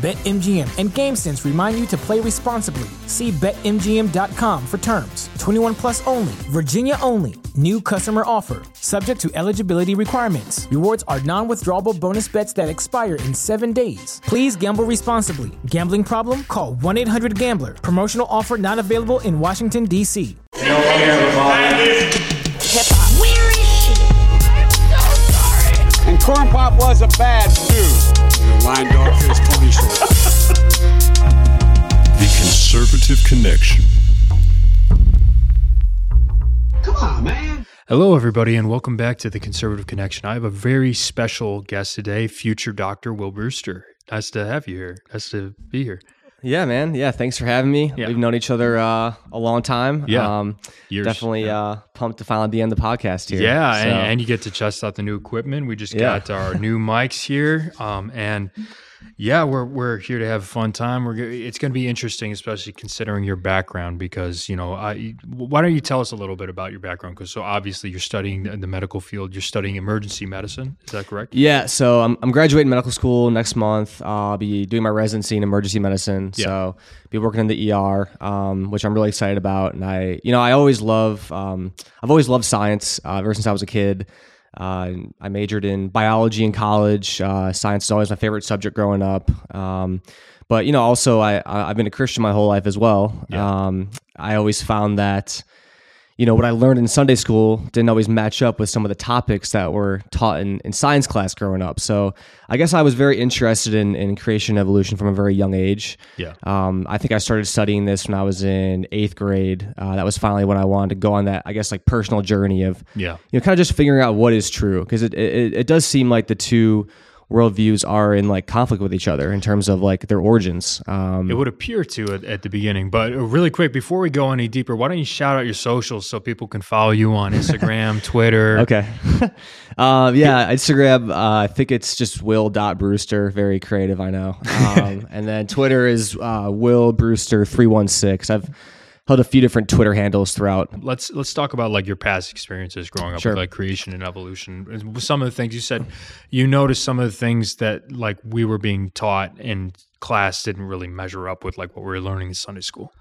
BetMGM and GameSense remind you to play responsibly. See BetMGM.com for terms. 21 plus only, Virginia only. New customer offer, subject to eligibility requirements. Rewards are non withdrawable bonus bets that expire in seven days. Please gamble responsibly. Gambling problem? Call 1 800 Gambler. Promotional offer not available in Washington, D.C. Where is she? I'm so sorry. And Corn Pop was a bad dude. The line dog is Tony Short. The Conservative Connection. Come on, man. Hello, everybody, and welcome back to the Conservative Connection. I have a very special guest today, future Dr. Will Brewster. Nice to have you here. Nice to be here. Yeah, man. Yeah, thanks for having me. Yeah. We've known each other uh, a long time. Yeah. Um, Years, definitely yeah. uh, pumped to finally be on the podcast here. Yeah, So- and, and you get to test out the new equipment. We just Yeah. got our new mics here, um, and yeah, we're we're here to have a fun time. We're it's going to be interesting, especially considering your background, because you know, I, why don't you tell us a little bit about your background? Because so obviously you're studying the, the medical field. You're studying emergency medicine. Is that correct? Yeah, so I'm, I'm graduating medical school next month. I'll be doing my residency in emergency medicine. Yeah. So be working in the ER, um, which I'm really excited about. And I, you know, I always love, um, I've always loved science uh, ever since I was a kid. Uh, I majored in biology in college. Uh, science is always my favorite subject growing up. Um, but you know, also I, I- I've been a Christian my whole life as well. Um, I always found that you know what I learned in Sunday school didn't always match up with some of the topics that were taught in, in science class growing up. So I guess I was very interested in, in creation and evolution from a very young age. Yeah. Um, I think I started studying this when I was in eighth grade. Uh, that was finally when I wanted to go on that, I guess, like personal journey of, Yeah. you know, kind of just figuring out what is true because it, it it does seem like the two worldviews are in like conflict with each other in terms of like their origins. Um, It would appear to at, at the beginning, but uh, really quick before we go any deeper, why don't you shout out your socials so people can follow you on Instagram, Twitter? Okay. um, yeah, Instagram, uh, I think it's just will.brewster. Very creative, I know. Um, and then Twitter is uh, Will Brewster 316. I've held a few different Twitter handles throughout. let's let's talk about like your past experiences growing up Sure. with like creation and evolution. Some of the things you said, you noticed some of the things that like we were being taught in class didn't really measure up with like what we were learning in Sunday school.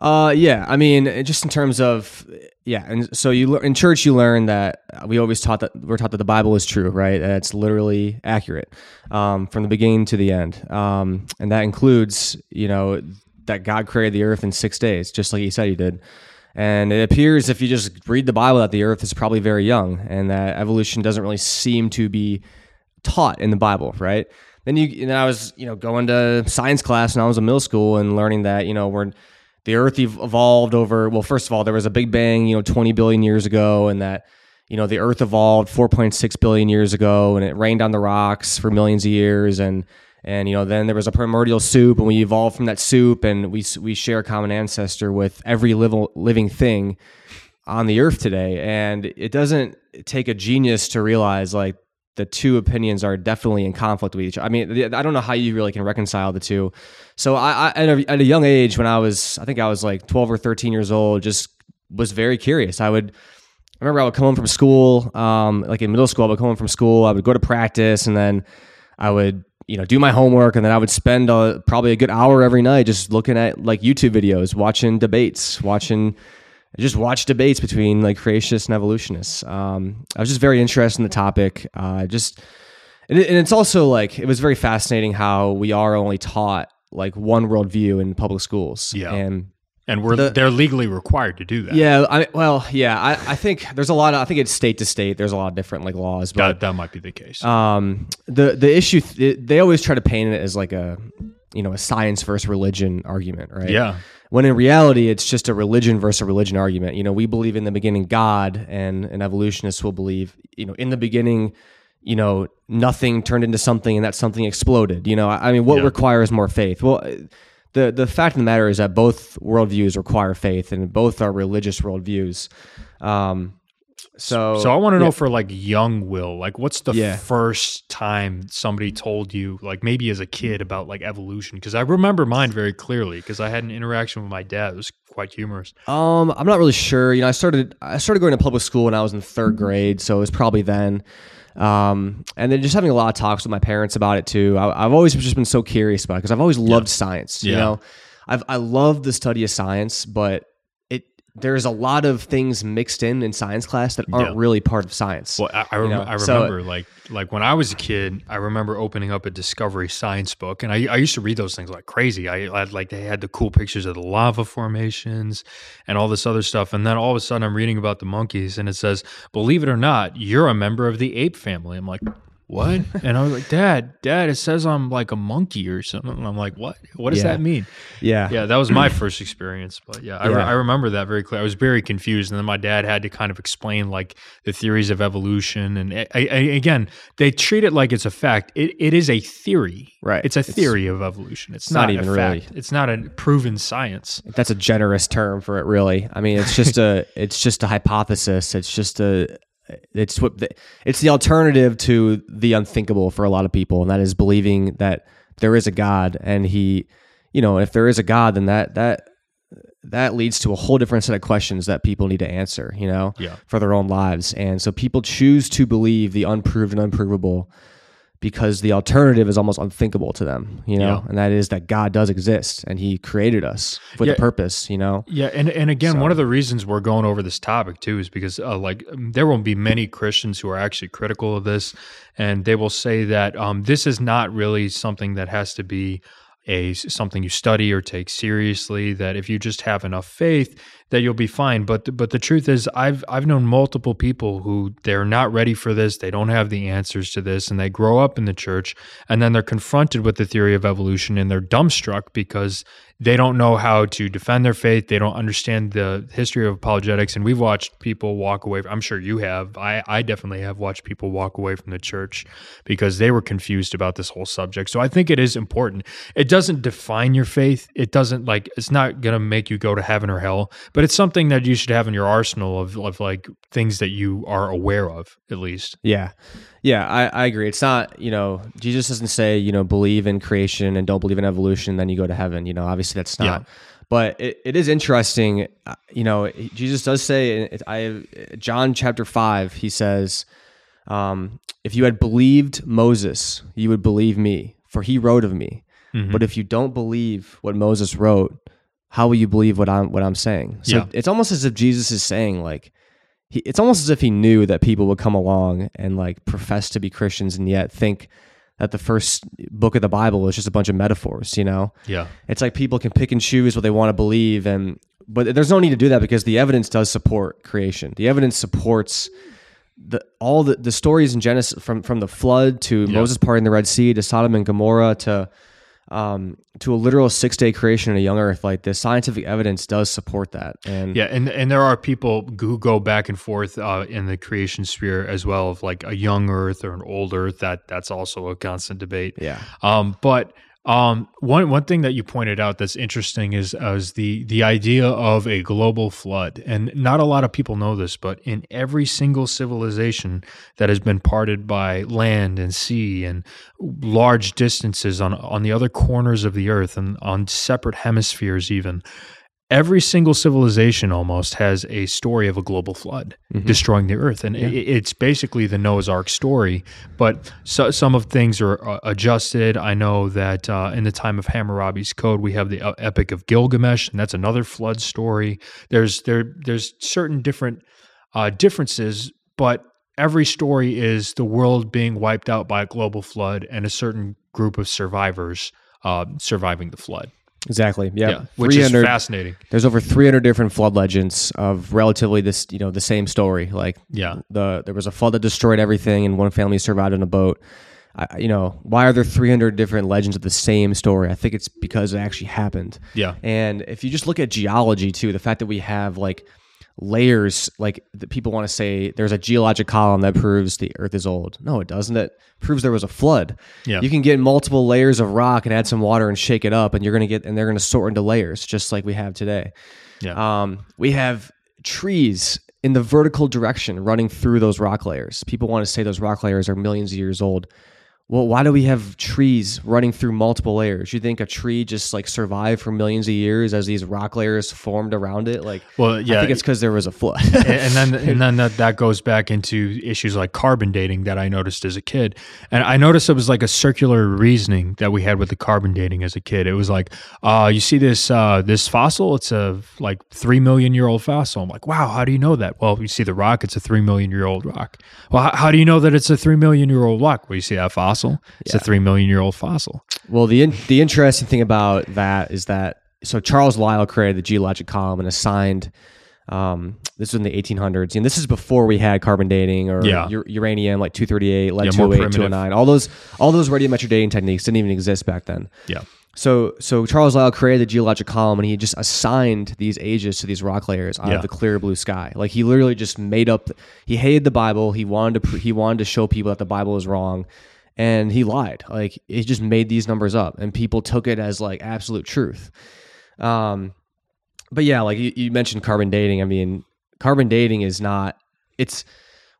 Uh, yeah, I mean, just in terms of, yeah. And so you in church, you learn that we always taught that we're taught that the Bible is true, right? That it's literally accurate um, from the beginning to the end. Um, and that includes, you know, that God created the earth in six days, just like he said he did. And it appears if you just read the Bible that the earth is probably very young and that evolution doesn't really seem to be taught in the Bible, right? Then you and I was, you know, going to science class when I was in middle school and learning that, you know, we're the earth evolved over well, first of all, there was a big bang, you know, 20 billion years ago and that you know, the earth evolved 4.6 billion years ago and it rained on the rocks for millions of years and and you know, then there was a primordial soup and we evolved from that soup and we we share a common ancestor with every living thing on the earth today and it doesn't take a genius to realize like the two opinions are definitely in conflict with each other. I mean, I don't know how you really can reconcile the two. So I, I at, a, at a young age, when I was, I think I was like 12 or 13 years old, just was very curious. I would, I remember I would come home from school, um, like in middle school, I would come home from school, I would go to practice and then I would, you know, do my homework and then I would spend uh probably a good hour every night just looking at like YouTube videos, watching debates, watching, just watch debates between like creationists and evolutionists. Um, I was just very interested in the topic. Uh, just, and, it, and it's also like it was very fascinating how we are only taught like one worldview in public schools. Yeah. and And we're The- they're legally required to do that. yeah, I well, yeah, I, I think there's a lot of I think it's state to state. There's a lot of different like laws, but That, that might be the case. um, the the issue th- they always try to paint it as like a you know a science versus religion argument, right? Yeah. When in reality, it's just a religion versus a religion argument. You know, we believe in the beginning God, and an evolutionist will believe, you know, in the beginning, you know, nothing turned into something, and that something exploded. You know, I I mean, what Yeah. requires more faith? Well, the the fact of the matter is that both worldviews require faith, and both are religious worldviews. Um, so, So I want to know yeah. for like young Will, like what's the Yeah. first time somebody told you, like maybe as a kid, about like evolution? Because I remember mine very clearly because I had an interaction with my dad. It was quite humorous. Um, I'm not really sure. You know, I started I started going to public school when I was in third grade, so it was probably then. Um, and then just having a lot of talks with my parents about it too. I, I've always just been so curious about it because I've always loved science. You Yeah. know, I've I love the study of science, but there's a lot of things mixed in in science class that aren't Yeah. really part of science. Well, I, I, rem- know, I so- remember like like when I was a kid, I remember opening up a Discovery Science book, and I, I used to read those things like crazy. I, I had, like they had the cool pictures of the lava formations and all this other stuff, and then all of a sudden I'm reading about the monkeys, and it says, "Believe it or not, you're a member of the ape family." I'm like. What? And I was like, Dad, Dad, it says I'm like a monkey or something. And I'm like, what? What does Yeah. that mean? yeah, Yeah, that was my first experience. But yeah, I, re- I remember that very clear. I was very confused, and then my dad had to kind of explain like the theories of evolution. And I, I, again, they treat it like it's a fact. It, it is a theory, Right. It's a It's- theory of evolution. It's, not not, even a really. fact. It's not a proven science. that's a generous term for it really i mean it's just a it's just a hypothesis it's just a it's what the, it's the alternative to the unthinkable for a lot of people and that is believing that there is a god and he you know if there is a god then that that that leads to a whole different set of questions that people need to answer you know Yeah. for their own lives and so people choose to believe the unproved and unprovable because the alternative is almost unthinkable to them, you know, Yeah. and that is that God does exist and He created us with Yeah. a purpose, you know. Yeah, and and again, one of the reasons we're going over this topic too is because uh, like there will be many Christians who are actually critical of this, and they will say that um, this is not really something that has to be a something you study or take seriously. That if you just have enough faith, that you'll be fine. But but the truth is, I've I've known multiple people who they're not ready for this. They don't have the answers to this, and they grow up in the church, and then they're confronted with the theory of evolution, and they're dumbstruck because they don't know how to defend their faith. They don't understand the history of apologetics. And we've watched people walk away. I'm sure you have. I, I definitely have watched people walk away from the church because they were confused about this whole subject. So I think it is important. It doesn't define your faith. It doesn't like, it's not going to make you go to heaven or hell, but it's something that you should have in your arsenal of, of like things that you are aware of, at least. Yeah. Yeah, I, I agree. It's not, you know, Jesus doesn't say, you know, believe in creation and don't believe in evolution, then you go to heaven. You know, obviously that's not. Yeah. But it, it is interesting. uh, You know, Jesus does say, I John chapter 5, he says, um, if you had believed Moses, you would believe me, for he wrote of me. Mm-hmm. But if you don't believe what Moses wrote, how will you believe what I'm what I'm saying? So Yeah. it's almost as if Jesus is saying like he, it's almost as if he knew that people would come along and like profess to be Christians and yet think that the first book of the Bible is just a bunch of metaphors, you know? Yeah. It's like people can pick and choose what they want to believe and but there's no need to do that because the evidence does support creation. The evidence supports the all the, the stories in Genesis from from the flood to Moses parting the Red Sea to Sodom and Gomorrah to um, to a literal six day creation in a young earth, like the scientific evidence does support that. And Yeah, and and there are people who go back and forth uh, in the creation sphere as well of like a young Earth or an old Earth. That that's also a constant debate. Yeah. Um, but um, one one thing that you pointed out that's interesting is is the the idea of a global flood, and not a lot of people know this, but in every single civilization that has been parted by land and sea and large distances on on the other corners of the earth and on separate hemispheres, even every single civilization almost has a story of a global flood destroying the earth. And i it's basically the noah's ark story but so, some of things are uh, adjusted. I know that uh, in the time of hammurabi's code we have the uh, epic of gilgamesh and that's another flood story. There's there there's certain different uh, differences but every story is the world being wiped out by a global flood and a certain group of survivors uh, surviving the flood Exactly. Yeah. yeah, which is fascinating. There's over 300 different flood legends of relatively this, you know, the same story. Like Yeah. the there was a flood that destroyed everything, and one family survived on a boat. I, you know, why are there 300 different legends of the same story? I think it's because it actually happened. Yeah. And if you just look at geology too, the fact that we have like layers, like that people want to say there's a geologic column that proves the Earth is old. No, it doesn't. It proves there was a flood. Yeah. You can get multiple layers of rock and add some water and shake it up, and you're gonna get and they're gonna sort into layers just like we have today. Yeah. Um, we have trees in the vertical direction running through those rock layers. People want to say those rock layers are millions of years old. Well, why do we have trees running through multiple layers? You think a tree just like survived for millions of years as these rock layers formed around it? Like, Well, I yeah. think it's because there was a flood. and and then and then that, that goes back into issues like carbon dating that I noticed as a kid. And I noticed it was like a circular reasoning that we had with the carbon dating as a kid. It was like, uh, you see this uh, this fossil, it's a like three million year old fossil. I'm like, wow, how do you know that? Well, you see the rock, it's a three million year old rock. Well, how, how do you know that it's a three million year old rock? Well, you see that fossil, it's a three million year old fossil. Well, the in, the interesting thing about that is that so Charles Lyell created the geologic column and assigned um, this was in the 1800s, and this is before we had carbon dating or Yeah. u- uranium like 238, lead Yeah, more 208, 209. All those all those radiometric dating techniques didn't even exist back then. Yeah. So so Charles Lyell created the geologic column and he just assigned these ages to these rock layers out Yeah. of the clear blue sky. Like he literally just made up. He hated the Bible. He wanted to he wanted to show people that the Bible is wrong, and he lied. Like he just made these numbers up, and people took it as like absolute truth. Um, but yeah, like you, you mentioned carbon dating. I mean, carbon dating is not. It's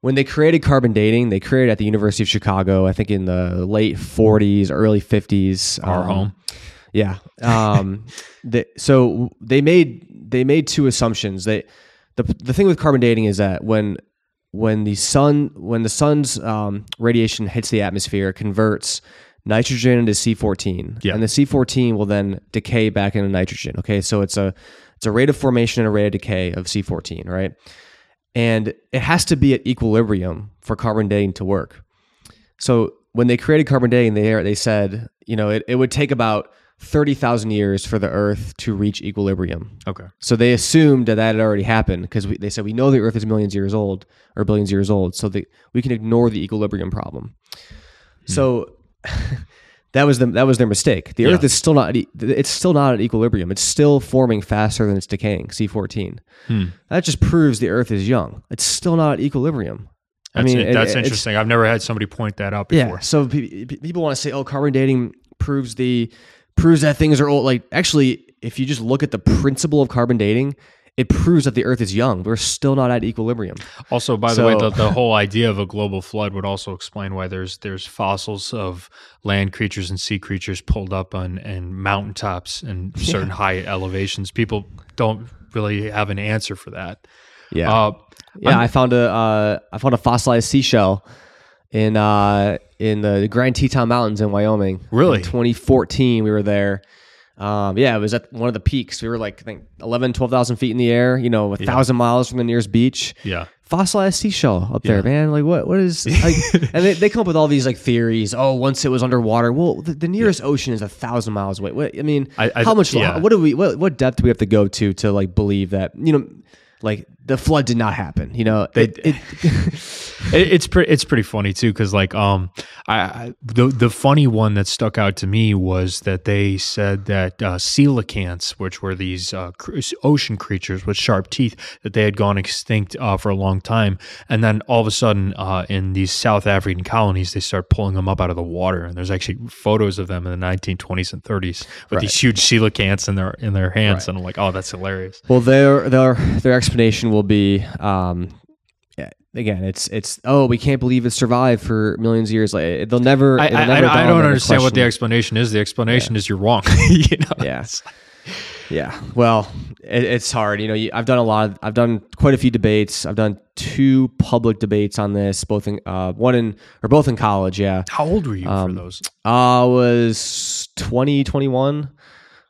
when they created carbon dating, they created at the University of Chicago. I think in the late 40s, early 50s. Our um, home. yeah. Um, the, so they made they made two assumptions. They the the thing with carbon dating is that when when the sun when the sun's um, radiation hits the atmosphere, it converts nitrogen into C14, Yeah. and the C14 will then decay back into nitrogen. Okay, so it's a it's a rate of formation and a rate of decay of C14, right? And it has to be at equilibrium for carbon dating to work. So when they created carbon dating, they they said, you know, it, it would take about thirty thousand years for the Earth to reach equilibrium. Okay. So they assumed that that had already happened because they said we know the Earth is millions of years old or billions of years old, so that we can ignore the equilibrium problem. Hmm. So that was the, that was their mistake. The Yeah. Earth is still not at it's still not at equilibrium. It's still forming faster than it's decaying. C fourteen. Hmm. That just proves the Earth is young. It's still not at equilibrium. That's, I mean, it- it- that's it's- interesting. I've never had somebody point that out before. Yeah. So pe- pe- people want to say, "Oh, carbon dating proves the proves that things are old." Like, actually, if you just look at the principle of carbon dating, it proves that the Earth is young. We're still not at equilibrium. Also, by the way, the, the whole idea of a global flood would also explain why there's there's fossils of land creatures and sea creatures pulled up on and mountaintops and certain high elevations. People don't really have an answer for that. Yeah. Uh, yeah. i found a uh, I found a fossilized seashell in uh, in the Grand Teton Mountains in Wyoming. Really? In 2014, we were there. Um, yeah, it was at one of the peaks. We were like I think 11, 12,000 feet in the air. You know, a thousand miles from the nearest beach. yeah. fossilized seashell up there, man. Like what? What is? Like, and they, they come up with all these like theories. Oh, once it was underwater. Well, the, the nearest ocean is a thousand miles away. What? I mean, I- I- how much? yeah. What do we? What, what depth do we have to go to to like believe that? You know, like the flood did not happen. You know, it, it, It, it's pretty. It's pretty funny too, because like um, I, I the the funny one that stuck out to me was that they said that uh, coelacanths, which were these uh, cr- ocean creatures with sharp teeth, that they had gone extinct uh, for a long time, and then all of a sudden, uh, in these South African colonies, they start pulling them up out of the water, and there's actually photos of them in the 1920s and 30s with these huge coelacanths in their in their hands, and I'm like, oh, that's hilarious. well, their their their explanation will be. Um, again, it's it's oh we can't believe it survived for millions of years. Like they'll never. I, I, never I, I don't understand what the explanation is. The explanation is you're wrong. you know? Yeah. Yeah. Well, it, it's hard. You know, you, I've done a lot. Of, I've done quite a few debates. I've done two public debates on this, both in uh, one in or both in college. Yeah. How old were you Um, for those? I was 20, 21.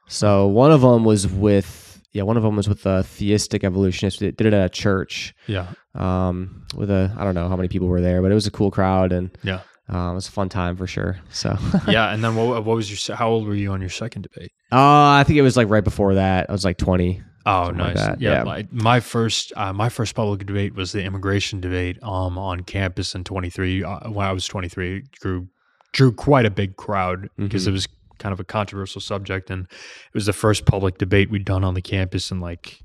So one of them was with, yeah, one of them was with a theistic evolutionist. They did it at a church Yeah, um, with a, I don't know how many people were there, but it was a cool crowd and yeah, uh, it was a fun time for sure. So, yeah. And then what, what was your? How old were you on your second debate? uh, I think it was like right before that. I was like 20. Oh, Something like nice. yeah, yeah. My, my first, uh, my first public debate was the immigration debate um, on campus in 23. Uh, when I was 23, drew drew quite a big crowd because Mm-hmm. it was kind of a controversial subject, and it was the first public debate we'd done on the campus in like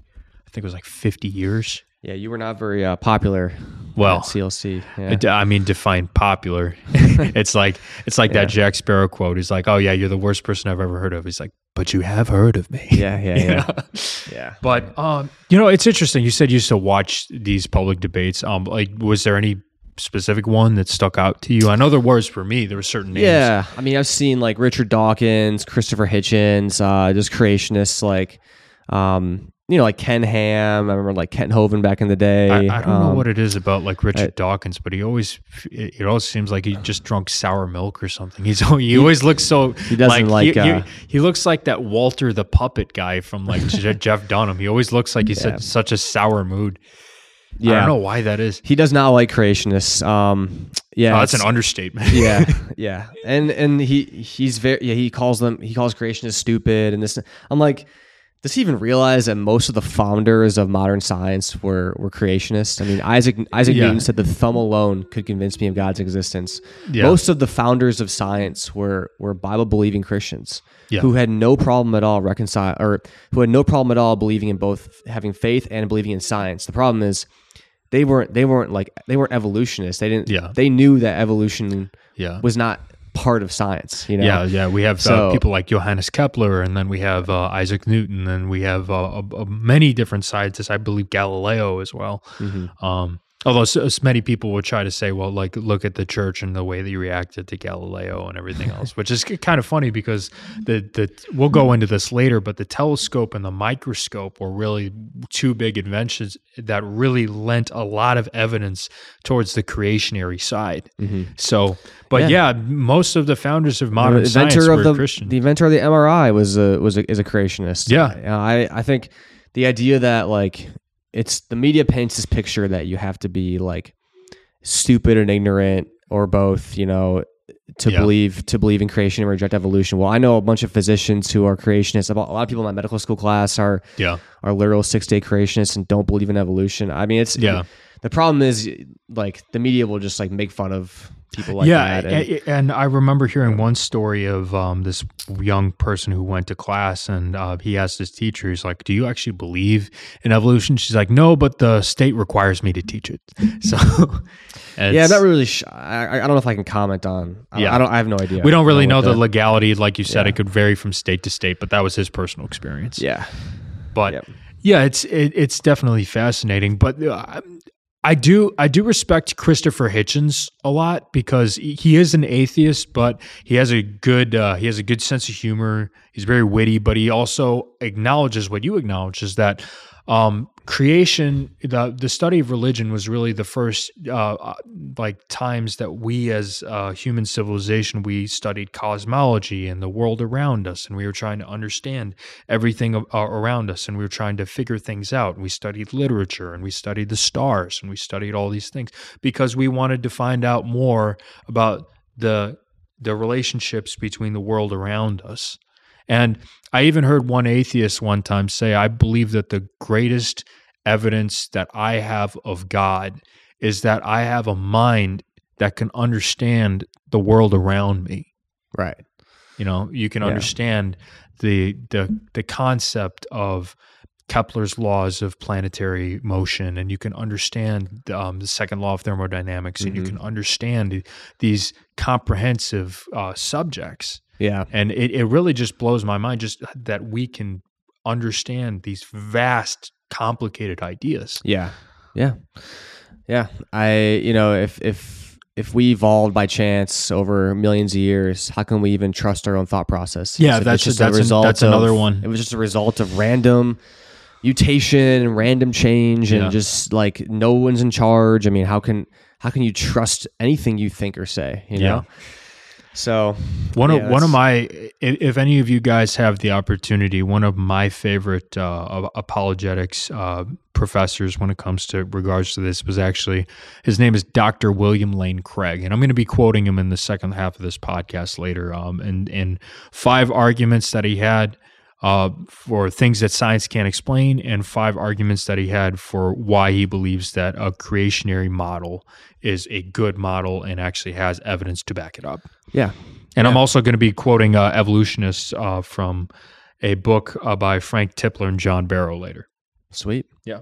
I think it was like 50 years. Yeah, you were not very uh, popular. Well, at CLC. Yeah. I mean, define popular. it's like it's like that Jack Sparrow quote. He's like, "Oh yeah, you're the worst person I've ever heard of." He's like, "But you have heard of me." yeah, yeah, yeah, yeah. But um, you know, it's interesting. You said you used to watch these public debates. Um, like, was there any specific one that stuck out to you? I know there was for me. There were certain names. Yeah, I mean, I've seen like Richard Dawkins, Christopher Hitchens, uh, just creationists like, um, you know, like Ken Ham. I remember like Kent Hovind back in the day. I, I don't know Um, what it is about like Richard I- Dawkins, but he always it, it always seems like he just drunk sour milk or something. He's al- he always looks so He doesn't like, he, he- uh, he looks like that Walter the puppet guy from like Jeff Dunham. He always looks like he's Yeah. such a sour mood. I don't know why that is. He does not like creationists. Um, yeah, Oh, that's an understatement. yeah, yeah, and and he he's very yeah he calls them he calls creationists stupid and this. I'm like, does he even realize that most of the founders of modern science were were creationists? I mean, Isaac Isaac Yeah. Newton said the thumb alone could convince me of God's existence. Yeah. Most of the founders of science were were Bible believing Christians Yeah. who had no problem at all reconcile or who had no problem at all believing in both having faith and believing in science. The problem is they weren't they weren't like they weren't evolutionists. They didn't Yeah. they knew that evolution yeah. was not part of science. You know. Yeah, yeah. We have uh, people like Johannes Kepler, and then we have uh, Isaac Newton, and we have uh, uh, uh, many different scientists. I believe Galileo as well. Mm-hmm. Um, although so, so many people would try to say, well, like look at the church and the way they reacted to Galileo and everything else, which is kind of funny because the the we'll go into this later, but the telescope and the microscope were really two big inventions that really lent a lot of evidence towards the creationary side. So, but Mm-hmm. Yeah. yeah. most of the founders of The modern science inventor were of the Christian. the inventor of the MRI was a was a, is a creationist. Yeah. Uh, I I think the idea that like it's the media paints this picture that you have to be like stupid and ignorant or both, you know, to Yeah. believe to believe in creation and reject evolution. Well, I know a bunch of physicians who are creationists. A lot of people in my medical school class are yeah, are literal six day creationists and don't believe in evolution. I mean, it's Yeah. The problem is like the media will just like make fun of people like yeah. that. and- And, and I remember hearing one story of um, this young person who went to class, and uh, he asked his teacher, he's like, "Do you actually believe in evolution?" She's like, "No, but the state requires me to teach it." So, Yeah, it's- not really. Sh- I, I don't know if I can comment on. I, Yeah. I don't. I have no idea. We don't really know what the legality, like you said. Yeah. It could vary from state to state, but that was his personal experience. Yeah, but Yep. yeah, it's it, it's definitely fascinating. But uh, I do I do respect Christopher Hitchens a lot because he is an atheist, but he has a good uh, he has a good sense of humor. He's very witty, but he also acknowledges what you acknowledge is that um, creation, the the study of religion, was really the first uh, like times that we as uh, human civilization we studied cosmology and the world around us, and we were trying to understand everything uh, around us, and we were trying to figure things out. We studied literature, and we studied the stars, and we studied all these things because we wanted to find out more about the the relationships between the world around us. And I even heard one atheist one time say, I believe that the greatest evidence that I have of God is that I have a mind that can understand the world around me. right. You know, you can Yeah. understand the the the concept of Kepler's laws of planetary motion, and you can understand um, the second law of thermodynamics, and you Mhm. can understand these comprehensive uh, subjects Yeah, and it, it really just blows my mind just that we can understand these vast complicated ideas yeah, yeah, yeah. I you know if if if we evolved by chance over millions of years, how can we even trust our own thought process? Yeah, it's that's- just that's an- that's of- another one. It was just a result of random mutation and random change, and Yeah. just like no one's in charge. I mean, how can how can you trust anything you think or say? You know. So one yeah, of one of my if, any of you guys have the opportunity one of my favorite uh, apologetics uh, professors when it comes to regards to this was actually his name is dr william lane craig and i'm going to be quoting him in the second half of this podcast later um, and and five arguments that he had uh, for things that science can't explain, and five arguments that he had for why he believes that a creationary model is a good model and actually has evidence to back it up. Yeah. And I'm also going to be quoting uh, evolutionists uh, from a book uh, by Frank Tipler and John Barrow later. Sweet. Yeah.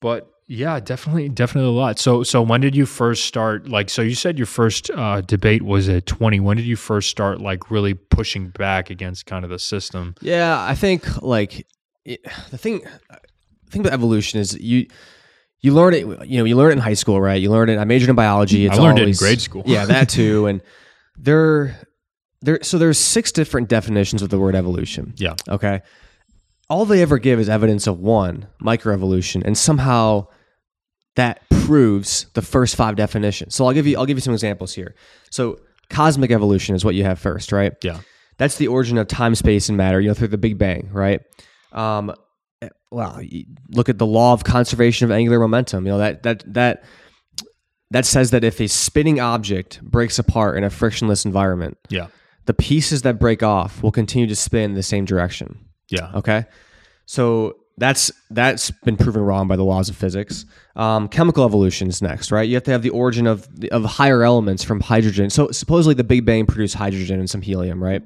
But yeah, definitely, definitely a lot. So, so when did you first start? Like, so you said your first uh, debate was at 20. When did you first start, like, really pushing back against kind of the system? Yeah, I think like it, the thing the thing about evolution is you you learn it you know you learn it in high school right you learn it i majored in biology it's I learned it in grade school. yeah that too and there there so there's six different definitions of the word evolution Yeah. okay all they ever give is evidence of one microevolution and somehow that proves the first five definitions so i'll give you i'll give you some examples here so cosmic evolution is what you have first right Yeah. that's the origin of time, space, and matter. You know, through the Big Bang, right? Um, eh, well, look at the law of conservation of angular momentum. You know that that that that says that if a spinning object breaks apart in a frictionless environment, Yeah. the pieces that break off will continue to spin in the same direction. Yeah. Okay, so that's that's been proven wrong by the laws of physics. Um, chemical evolution is next, right? You have to have the origin of of higher elements from hydrogen. So supposedly the Big Bang produced hydrogen and some helium, right?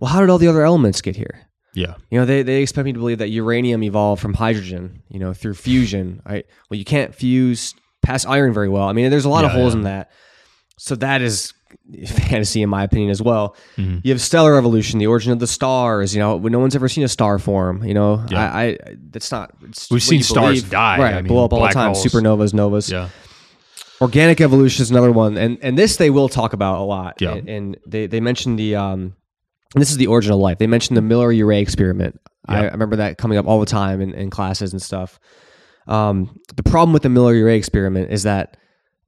Well, how did all the other elements get here? Yeah. You know, they, they expect me to believe that uranium evolved from hydrogen, you know, through fusion. Right? Well, you can't fuse past iron very well. I mean, there's a lot of holes yeah. in that. So that is fantasy, in my opinion, as well. Mm-hmm. You have stellar evolution, the origin of the stars. You know, no one's ever seen a star form. You know, Yeah. I, I that's not. We've seen stars believe. die. right? I mean, blow up all the time. holes. Supernovas, novas. Yeah. Organic evolution is another one, and and this they will talk about a lot. Yeah. and, and they they mentioned the um, this is the origin of life. They mentioned the Miller-Urey experiment. I, I remember that coming up all the time in, in classes and stuff. Um, the problem with the Miller-Urey experiment is that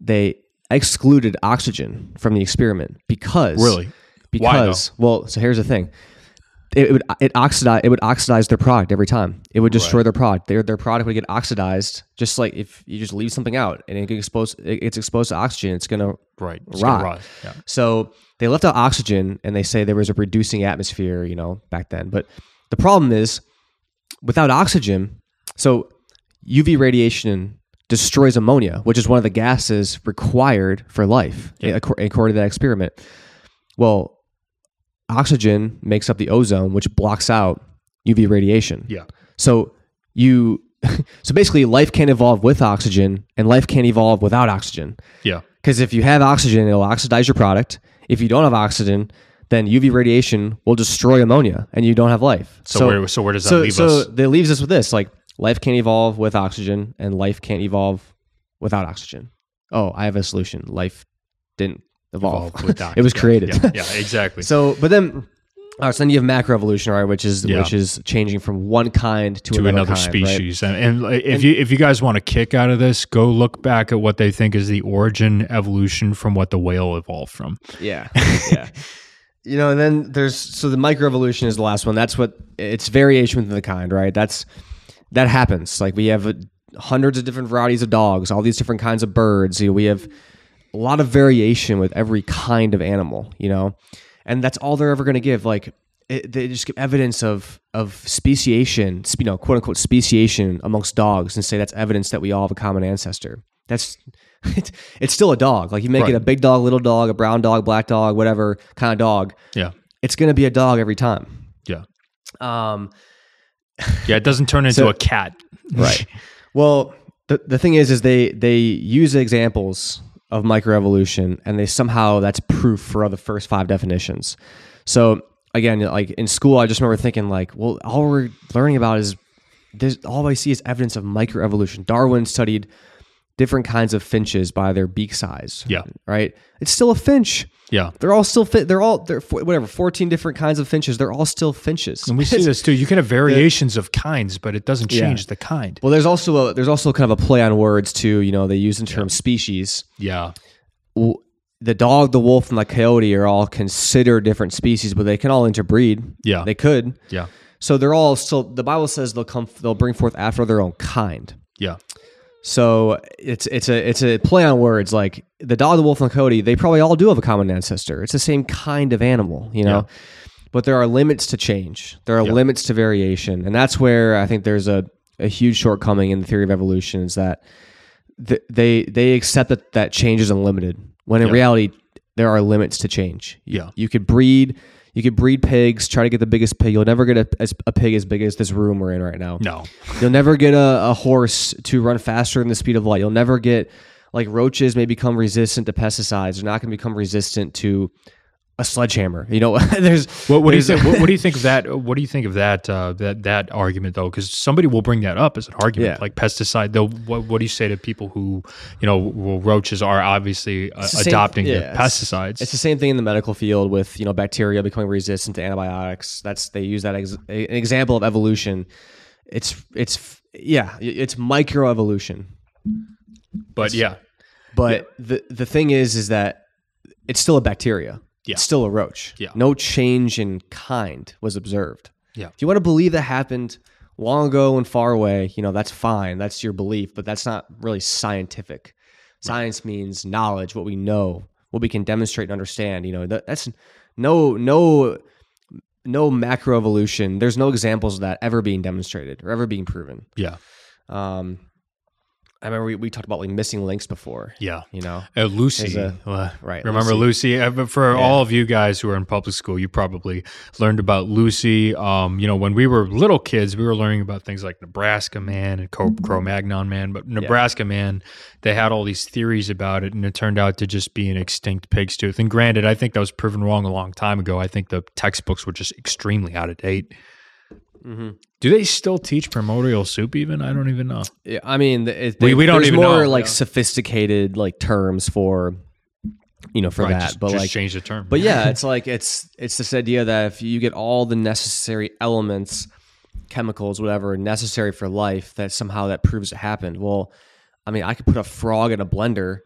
they excluded oxygen from the experiment because Really? Why, because well, so here's the thing. It, would it oxidize it would oxidize their product every time. It would destroy their product. Their their product would get oxidized, just like if you just leave something out and it gets exposed it gets exposed to oxygen, it's gonna Right. It's rot. gonna rot. Yeah. So they left out oxygen and they say there was a reducing atmosphere, you know, back then. But the problem is without oxygen, so UV radiation destroys ammonia, which is one of the gases required for life, acco- according to that experiment. Well, oxygen makes up the ozone, which blocks out UV radiation. Yeah. So you, so basically, life can't evolve with oxygen, and life can't evolve without oxygen. Yeah. Because if you have oxygen, it'll oxidize your product. If you don't have oxygen, then UV radiation will destroy ammonia, and you don't have life. So where- so where does that so, leave so us? that leaves us with this: like life can't evolve with oxygen, and life can't evolve without oxygen. Oh, I have a solution. Life didn't evolve; that. it was created. Yeah. yeah exactly. so, but then. All right, so then you have macroevolution, right, which is Yeah. which is changing from one kind to, to another, kind, right? species. And, and like, if you if you guys want a kick out of this, go look back at what they think is the origin evolution from what the whale evolved from. Yeah, yeah. you know, and then there's so the microevolution is the last one. That's what it's variation within the kind, right? That's that happens. Like we have uh, hundreds of different varieties of dogs, all these different kinds of birds. You know, we have a lot of variation with every kind of animal. You know, and that's all they're ever going to give. Like it, they just give evidence of of speciation, you know, quote unquote speciation amongst dogs, and say that's evidence that we all have a common ancestor. That's it's, it's still a dog. Like you make Right. it a big dog, little dog, a brown dog, black dog, whatever kind of dog. Yeah. It's going to be a dog every time. Yeah. Um, Yeah. It doesn't turn into So- a cat. right. Well, the the thing is, is they they use examples of microevolution, and they somehow that's proof for the first five definitions. So again, like in school, I just remember thinking like, well, all we're learning about is there's all I see is evidence of microevolution. Darwin studied different kinds of finches by their beak size. Yeah. Right. It's still a finch. Yeah. They're all still fit. They're all they're whatever. Fourteen different kinds of finches. They're all still finches. And we see this too. You can have variations of kinds, but it doesn't Yeah. change the kind. Well, there's also a there's also kind of a play on words too. You know, they use in terms species. Yeah. The dog, the wolf, and the coyote are all considered different species, but they can all interbreed. Yeah. they could. Yeah. So they're all still. The Bible says they'll come. They'll bring forth after their own kind. Yeah. So it's it's a it's a play on words. Like the dog, the wolf, and the coyote, they probably all do have a common ancestor. It's the same kind of animal, you know. but there are limits to change. There are Yeah. limits to variation, and that's where I think there's a, a huge shortcoming in the theory of evolution is that th- they they accept that that change is unlimited when in Yeah. reality there are limits to change. Yeah. you could breed you could breed pigs, try to get the biggest pig. You'll never get a, a pig as big as this room we're in right now. No. You'll never get a, a horse to run faster than the speed of light. You'll never get like roaches may become resistant to pesticides. They're not going to become resistant to a sledgehammer. You know, there's What, what do you there's- think? What, what do you think of that? What do you think of that? Uh, that that argument though, because somebody will bring that up as an argument, Yeah. like pesticide. Though, what, what do you say to people who, you know, well, roaches are obviously uh, It's same- adopting the yeah, it's- pesticides? It's the same thing in the medical field with you know bacteria becoming resistant to antibiotics. That's they use that as an example of evolution. It's it's yeah, it's microevolution. but yeah, But the the thing is, is that it's still a bacteria. Yeah. It's still a roach. Yeah. No change in kind was observed. Yeah. If you want to believe that happened long ago and far away, you know, that's fine. That's your belief, but that's not really scientific. Science means knowledge, what we know, what we can demonstrate and understand. You know, that, that's no no no macroevolution. There's no examples of that ever being demonstrated or ever being proven. yeah, Um, I remember we, we talked about like missing links before. yeah. You know, Uh, Lucy, There's a- uh, right, Remember Lucy? Uh, but for Yeah. all of you guys who are in public school, you probably learned about Lucy. Um, you know, when we were little kids, we were learning about things like Nebraska Man and Co- Cro-Magnon Man. But Nebraska Man, they had all these theories about it, and it turned out to just be an extinct pig's tooth. And granted, I think that was proven wrong a long time ago. I think the textbooks were just extremely out of date. Mm-hmm. Do they still teach primordial soup? Even I don't even know. Yeah, I mean, it, We- we don't there's even more know, like yeah. sophisticated like terms for, you know, for Right, that. just, but just like, change the term. but yeah, it's like it's it's this idea that if you get all the necessary elements, chemicals, whatever necessary for life, that somehow that proves it happened. Well, I mean, I could put a frog in a blender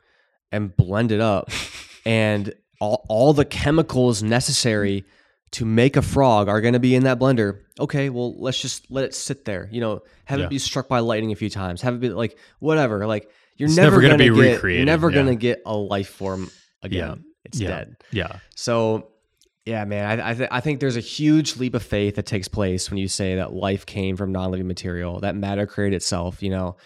and blend it up, and all all the chemicals necessary to make a frog are going to be in that blender. Okay, well, let's just let it sit there. You know, have Yeah. it be struck by lightning a few times. Have it be like whatever. Like you're It's never, never gonna be get, You're recreated, never yeah. going to get a life form again. Yeah. It's dead. yeah, So, yeah, man, I I, th- I think there's a huge leap of faith that takes place when you say that life came from non-living material, that matter created itself. You know,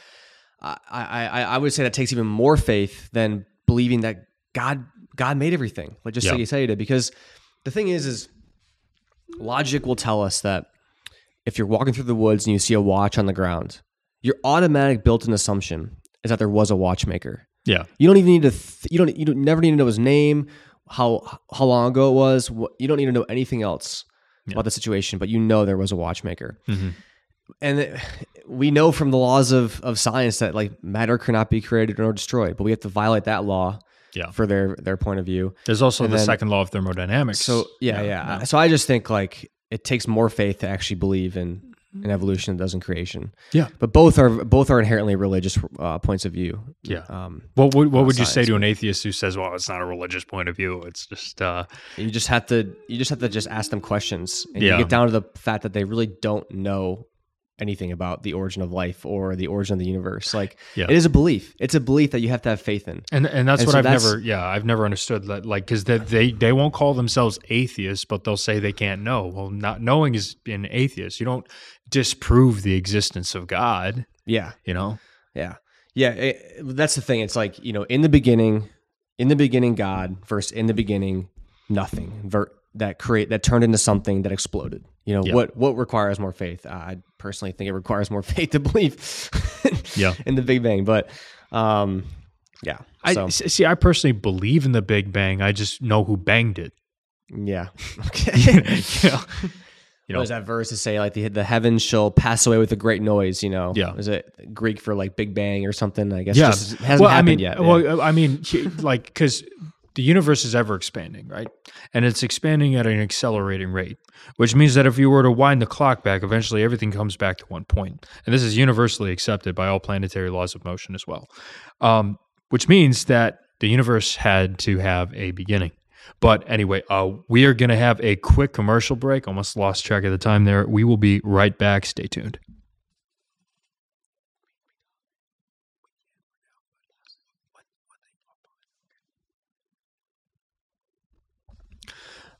I I, I I would say that takes even more faith than believing that God God made everything, like just like you said. Because the thing is, is logic will tell us that if you're walking through the woods and you see a watch on the ground, your automatic built-in assumption is that there was a watchmaker. yeah. You don't even need to. Th- you don't. You don't, never need to know his name, how how long ago it was. What, you don't need to know anything else about the situation, but you know there was a watchmaker. Mhm. And it, we know from the laws of of science that like matter cannot be created nor destroyed, but we have to violate that law Yeah. for their their point of view. There's also And the then- second law of thermodynamics. So yeah, yeah. So I just think like it takes more faith to actually believe in in evolution than does in creation. Yeah. But both are both are inherently religious uh, points of view. Yeah. Um, What would what would you say to an atheist who says, "Well, it's not a religious point of view; it's just uh, You just have to you just have to just ask them questions and Yeah. you get down to the fact that they really don't know anything about the origin of life or the origin of the universe. Like Yeah. it is a belief. It's a belief that you have to have faith in. and and that's And what so I've that's- never yeah I've never understood that like because they, they they won't call themselves atheists, but they'll say they can't know. Well, not knowing is an atheist. You don't disprove the existence of God. Yeah. You know. Yeah. Yeah, it- that's the thing. It's like, you know, in the beginning, in the beginning God first in the beginning nothing ver- that create that turned into something that exploded. You know, Yeah. what what requires more faith? I personally think it requires more faith to believe Yeah. in the Big Bang, but um yeah. I So, s- see. I personally believe in the Big Bang. I just know who banged it. yeah. Okay. you know. You know. what does that verse to say? Like the the heavens shall pass away with a great noise. You know, Yeah. Is it Greek for like Big Bang or something? I guess. yeah, just, hasn't well, happened I mean, yet. yeah. Well, I mean, like because the universe is ever expanding, right? And it's expanding at an accelerating rate, which means that if you were to wind the clock back, eventually everything comes back to one point. And this is universally accepted by all planetary laws of motion as well. Um, which means that the universe had to have a beginning. But anyway, uh, we are going to have a quick commercial break. Almost lost track of the time there. We will be right back. Stay tuned.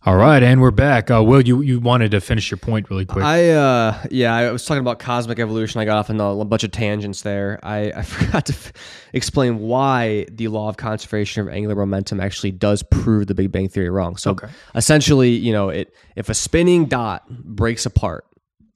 All right, and we're back. Uh, Will, you you wanted to finish your point really quick? I uh yeah, I was talking about cosmic evolution. I got off on a bunch of tangents there. I, I forgot to f- explain why the law of conservation of angular momentum actually does prove the Big Bang theory wrong. So Okay. essentially, you know, it if a spinning dot breaks apart,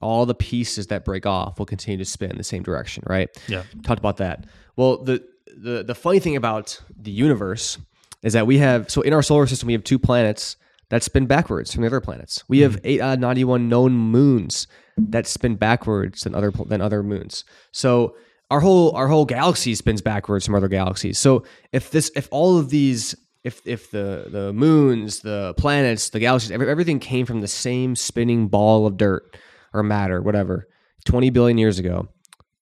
all the pieces that break off will continue to spin in the same direction, right? Yeah. Talked about that. Well, the the the funny thing about the universe is that we have so in our solar system we have two planets that spin backwards from the other planets. We have hmm. eight uh, out of ninety one known moons that spin backwards than other than other moons. So our whole our whole galaxy spins backwards from other galaxies. So if this if all of these if if the the moons, the planets, the galaxies, everything came from the same spinning ball of dirt or matter, whatever, 20 billion years ago,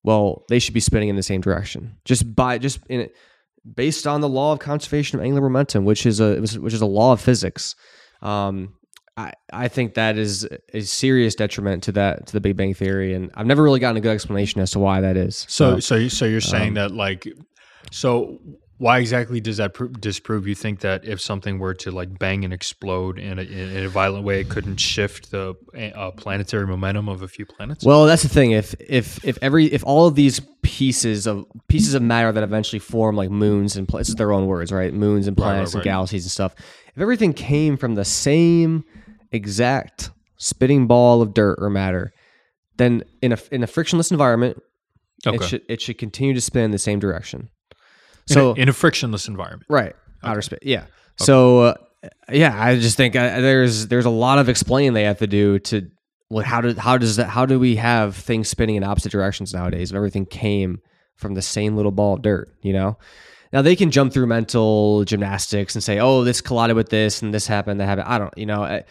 well, they should be spinning in the same direction. Just by just in based on the law of conservation of angular momentum, which is a which is a law of physics. Um, I, I think that is a serious detriment to that to the Big Bang theory, and I've never really gotten a good explanation as to why that is. so so so you're um, saying that like so why exactly does that pr- disprove you think that if something were to like bang and explode in a, in a violent way, it couldn't shift the uh, planetary momentum of a few planets? Well, that's the thing. If if if every if all of these pieces of pieces of matter that eventually form like moons and pla- this is their own words, right? Moons and right, planets and right. galaxies and stuff. If everything came from the same exact spinning ball of dirt or matter, then in a in a frictionless environment, okay. it should it should continue to spin in the same direction. In a- So in a frictionless environment. Right. Outer space. Yeah. So uh, yeah, I just think uh, there's there's a lot of explaining they have to do to well, how do how does that how do we have things spinning in opposite directions nowadays if everything came from the same little ball of dirt, you know? Now they can jump through mental gymnastics and say, "Oh, this collided with this and this happened, that happened." I don't, you know, I,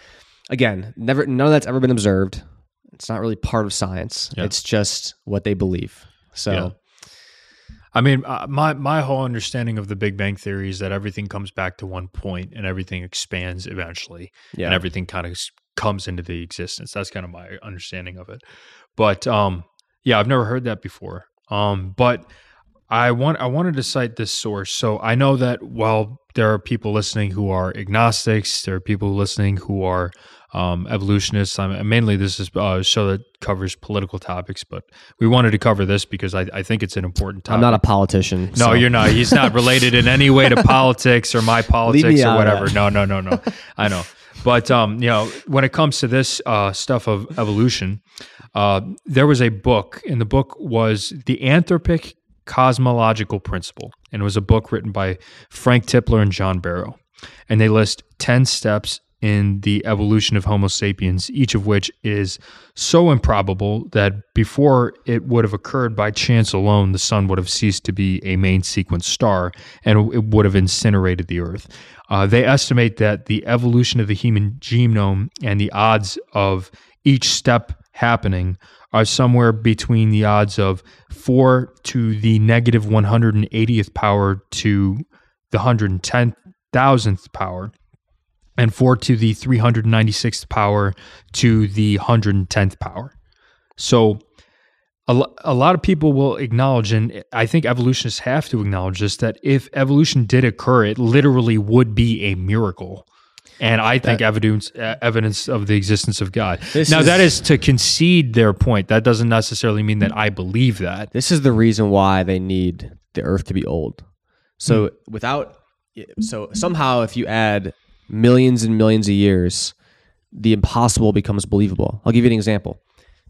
again, never none of that's ever been observed. It's not really part of science. Yeah. It's just what they believe. So Yeah. I mean, uh, my my whole understanding of the Big Bang theory is that everything comes back to one point and everything expands eventually, yeah. and everything kind of comes into the existence. That's kind of my understanding of it. But um, yeah, I've never heard that before. Um, but I want I wanted to cite this source. So I know that while there are people listening who are agnostics, there are people listening who are um, evolutionists. I'm, mainly, this is a show that covers political topics, but we wanted to cover this because I, I think it's an important topic. I'm not a politician. No, so- you're not. He's not related in any way to politics or my politics or whatever. No, no, no, no. I know. But um, you know, when it comes to this uh, stuff of evolution, uh, there was a book, and the book was the Anthropic Cosmological Principle, and it was a book written by Frank Tipler and John Barrow, and they list ten steps in the evolution of Homo sapiens, each of which is so improbable that before it would have occurred by chance alone, the sun would have ceased to be a main sequence star and it would have incinerated the Earth. Uh, they estimate that the evolution of the human genome and the odds of each step happening are somewhere between the odds of 4 to the negative 180th power to the 110,000th power and 4 to the 396th power to the 110th power. So a, lo- a lot of people will acknowledge, and I think evolutionists have to acknowledge this, that if evolution did occur, it literally would be a miracle. And I think evidence uh, evidence of the existence of God. Now is- that is to concede their point. That doesn't necessarily mean that I believe that. This is the reason why they need the Earth to be old. So Hmm. without, so somehow if you add millions and millions of years, the impossible becomes believable. I'll give you an example.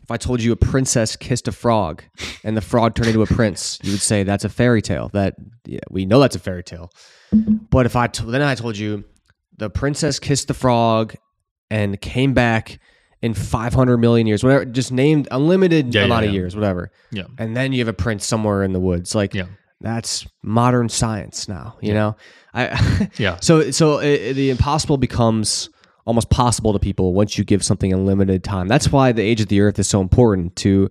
If I told you a princess kissed a frog and the frog turned into a prince, you would say that's a fairy tale. That yeah, we know that's a fairy tale. But if I t- then I told you the princess kissed the frog and came back in 500 million years, whatever, just named unlimited Yeah, yeah, amount of years, whatever Yeah. and then you have a prince somewhere in the woods like Yeah. That's modern science now you know i Yeah. so so it, the impossible becomes almost possible to people once you give something a limited time that's why the age of the earth is so important to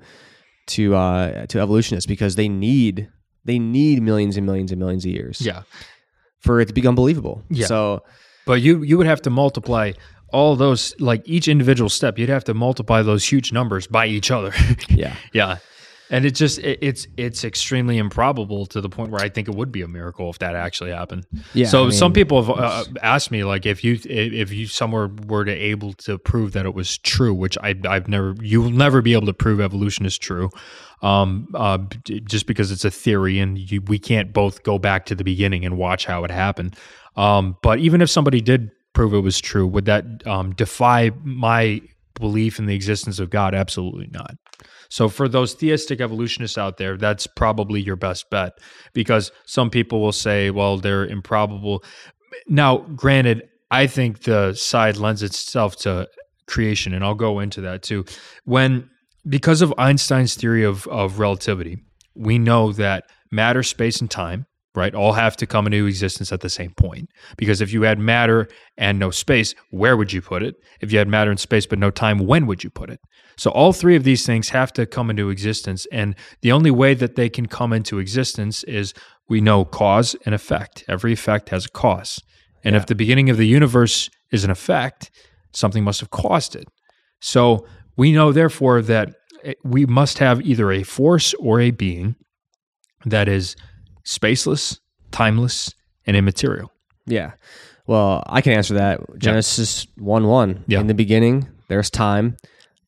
to uh to evolutionists because they need they need millions and millions and millions of years Yeah. for it to become believable Yeah. so But you you would have to multiply all those like each individual step. You'd have to multiply those huge numbers by each other. yeah yeah. And it just it, it's it's extremely improbable to the point where I think it would be a miracle if that actually happened. Yeah, So I some people have uh, asked me like if you if you somewhere were to able to prove that it was true, which I I've never you will never be able to prove evolution is true, um, uh, just because it's a theory and you, we can't both go back to the beginning and watch how it happened. Um, but even if somebody did prove it was true, would that um, defy my belief in the existence of God? Absolutely not. So for those theistic evolutionists out there, that's probably your best bet because some people will say, well, they're improbable. Now, granted, I think the side lends itself to creation, and I'll go into that too. When because of Einstein's theory of, of relativity, we know that matter, space, and time, right, all have to come into existence at the same point. Because if you had matter and no space, where would you put it? If you had matter and space but no time, when would you put it? So all three of these things have to come into existence. And the only way that they can come into existence is we know cause and effect. Every effect has a cause. And if the beginning of the universe is an effect, something must have caused it. So we know, therefore, that eh, we must have either a force or a being that is spaceless, timeless, and immaterial. Yeah. Well, I can answer that. Genesis 1 1. Yeah. In the beginning, there's time.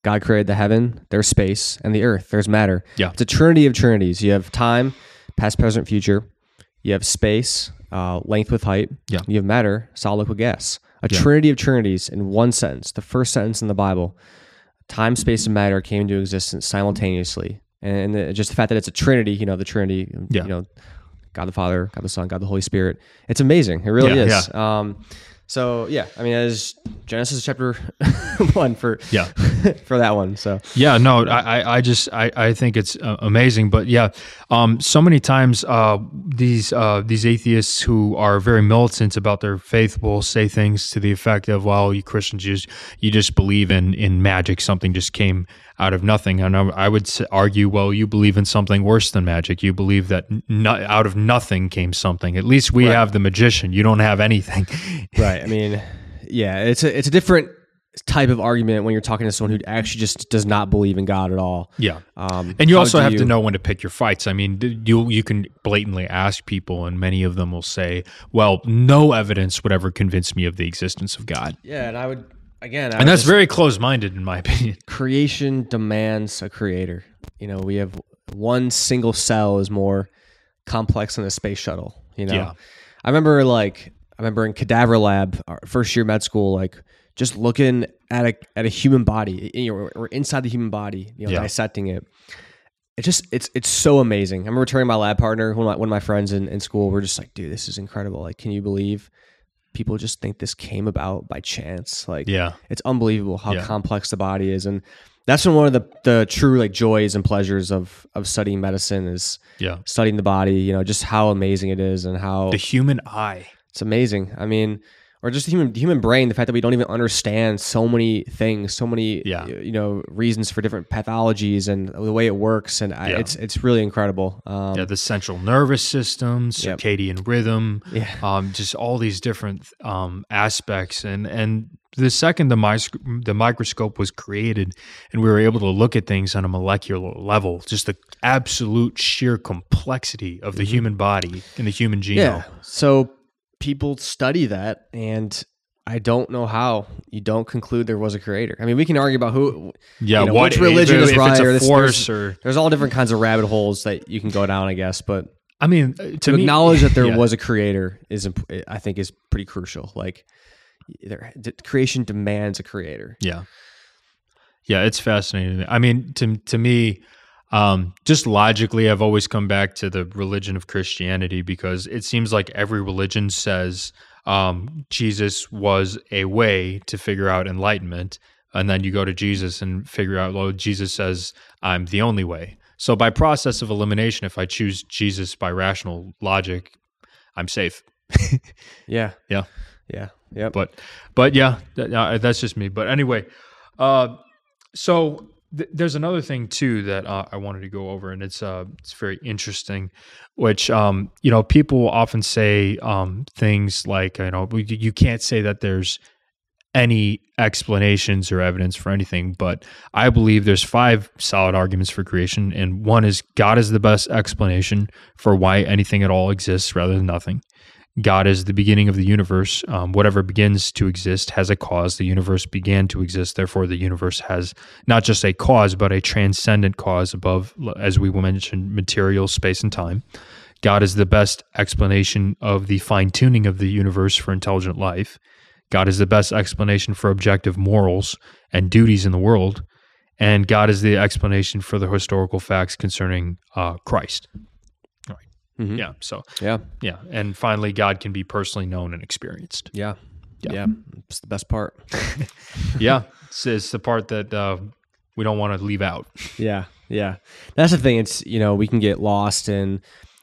God created the heaven, there's space, and the earth, there's matter. Yeah. It's a trinity of trinities. You have time, past, present, future. You have space, uh, length with height. Yeah. You have matter, solid, liquid, gas. A Yeah. trinity of trinities in one sentence. The first sentence in the Bible. Time, space, and matter came into existence simultaneously. And just the fact that it's a trinity, you know, the trinity, Yeah. you know, God the Father, God the Son, God the Holy Spirit. It's amazing. It really Yeah, is. Um, so yeah, I mean, as Genesis chapter one for Yeah. for that one. So Yeah, no, I, I- just, I, I think it's uh, amazing. But yeah, um, so many times uh, these uh, these atheists who are very militant about their faith will say things to the effect of, "Well, you Christians, you just, you just believe in in magic. Something just came out of nothing." And I, would argue, well, you believe in something worse than magic. You believe that no, out of nothing came something. At least we have the magician. You don't have anything. right. I mean, yeah, it's a it's a different type of argument when you're talking to someone who actually just does not believe in God at all. Yeah. Um, And you also have to know when to pick your fights. I mean, you you can blatantly ask people, and many of them will say, "Well, no evidence would ever convince me of the existence of God," Yeah, and I would again, I and that's very close-minded, in my opinion. creation demands a creator. You know, we have one single cell is more complex than a space shuttle. You know, Yeah. I remember like I remember in cadaver lab, our first year med school, like just looking at a at a human body, you know, or inside the human body, you know, Yeah. dissecting it. It just it's it's so amazing. I remember telling my lab partner, one of my, one of my friends in, in school, we're just like, dude, this is incredible. Like, can you believe people just think this came about by chance? Like, Yeah, it's unbelievable how Yeah. complex the body is and that's been one of the, the true like joys and pleasures of of studying medicine is yeah. studying the body you know just how amazing it is and how The human eye. it's amazing i mean or just the human the human brain the fact that we don't even understand so many things so many Yeah. you know reasons for different pathologies and the way it works and I, Yeah. it's it's really incredible um, Yeah, the central nervous system, Yep. circadian rhythm, Yeah. um, just all these different um, aspects. And and the second the, mis- the microscope was created, and we were able to look at things on a molecular level, just the absolute sheer complexity of the human body and the human genome. Mm-hmm. Yeah. So people study that, and I don't know how you don't conclude there was a creator. I mean, we can argue about who, Yeah, you know, what which religion if, is if right, or this- force, there's, or there's all different kinds of rabbit holes that you can go down, I guess. But I mean, to, to me- acknowledge that there yeah. was a creator is, imp- I think, is pretty crucial. Like, there, creation demands a creator. Yeah. Yeah, it's fascinating. I mean, to to me, um, just logically, I've always come back to the religion of Christianity because it seems like every religion says um, Jesus was a way to figure out enlightenment, and then you go to Jesus and figure out, well, Jesus says I'm the only way. So by process of elimination, if I choose Jesus by rational logic, I'm safe. Yeah. Yeah. Yeah. Yeah. but but yeah that, uh, that's just me but anyway uh so th- there's another thing too that uh, i wanted to go over and it's uh it's very interesting which um you know people often say um things like you know you can't say that there's any explanations or evidence for anything, but I believe there's five solid arguments for creation, and one is God is the best explanation for why anything at all exists rather than nothing. God is the beginning of the universe. Um, whatever begins to exist has a cause. The universe began to exist. Therefore, the universe has not just a cause, but a transcendent cause above, as we mentioned, material, space, and time. God is the best explanation of the fine tuning of the universe for intelligent life. God is the best explanation for objective morals and duties in the world. And God is the explanation for the historical facts concerning uh, Christ. Mhm. Yeah. So, Yeah. yeah. And finally, God can be personally known and experienced. Yeah. Yeah. Yeah. It's the best part. yeah. It's, it's the part that uh, we don't want to leave out. Yeah, yeah. That's the thing. It's you know we can get lost in, and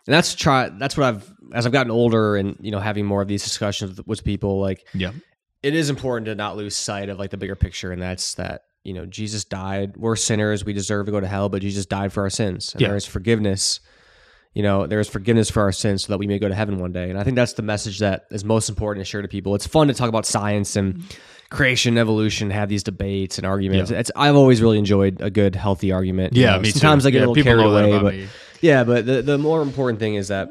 that's try. That's what I've as I've gotten older and you know having more of these discussions with, with people. Like Yeah. it is important to not lose sight of like the bigger picture, and that's that you know Jesus died. We're sinners. We deserve to go to hell, but Jesus died for our sins. And Yeah. There is forgiveness. You know, there is forgiveness for our sins so that we may go to heaven one day. And I think that's the message that is most important to share to people. It's fun to talk about science and creation, evolution, have these debates and arguments. Yeah. It's I've always really enjoyed a good, healthy argument. You Yeah, know, me too. Sometimes I get Yeah, a little carried away, but me. yeah, but the the more important thing is that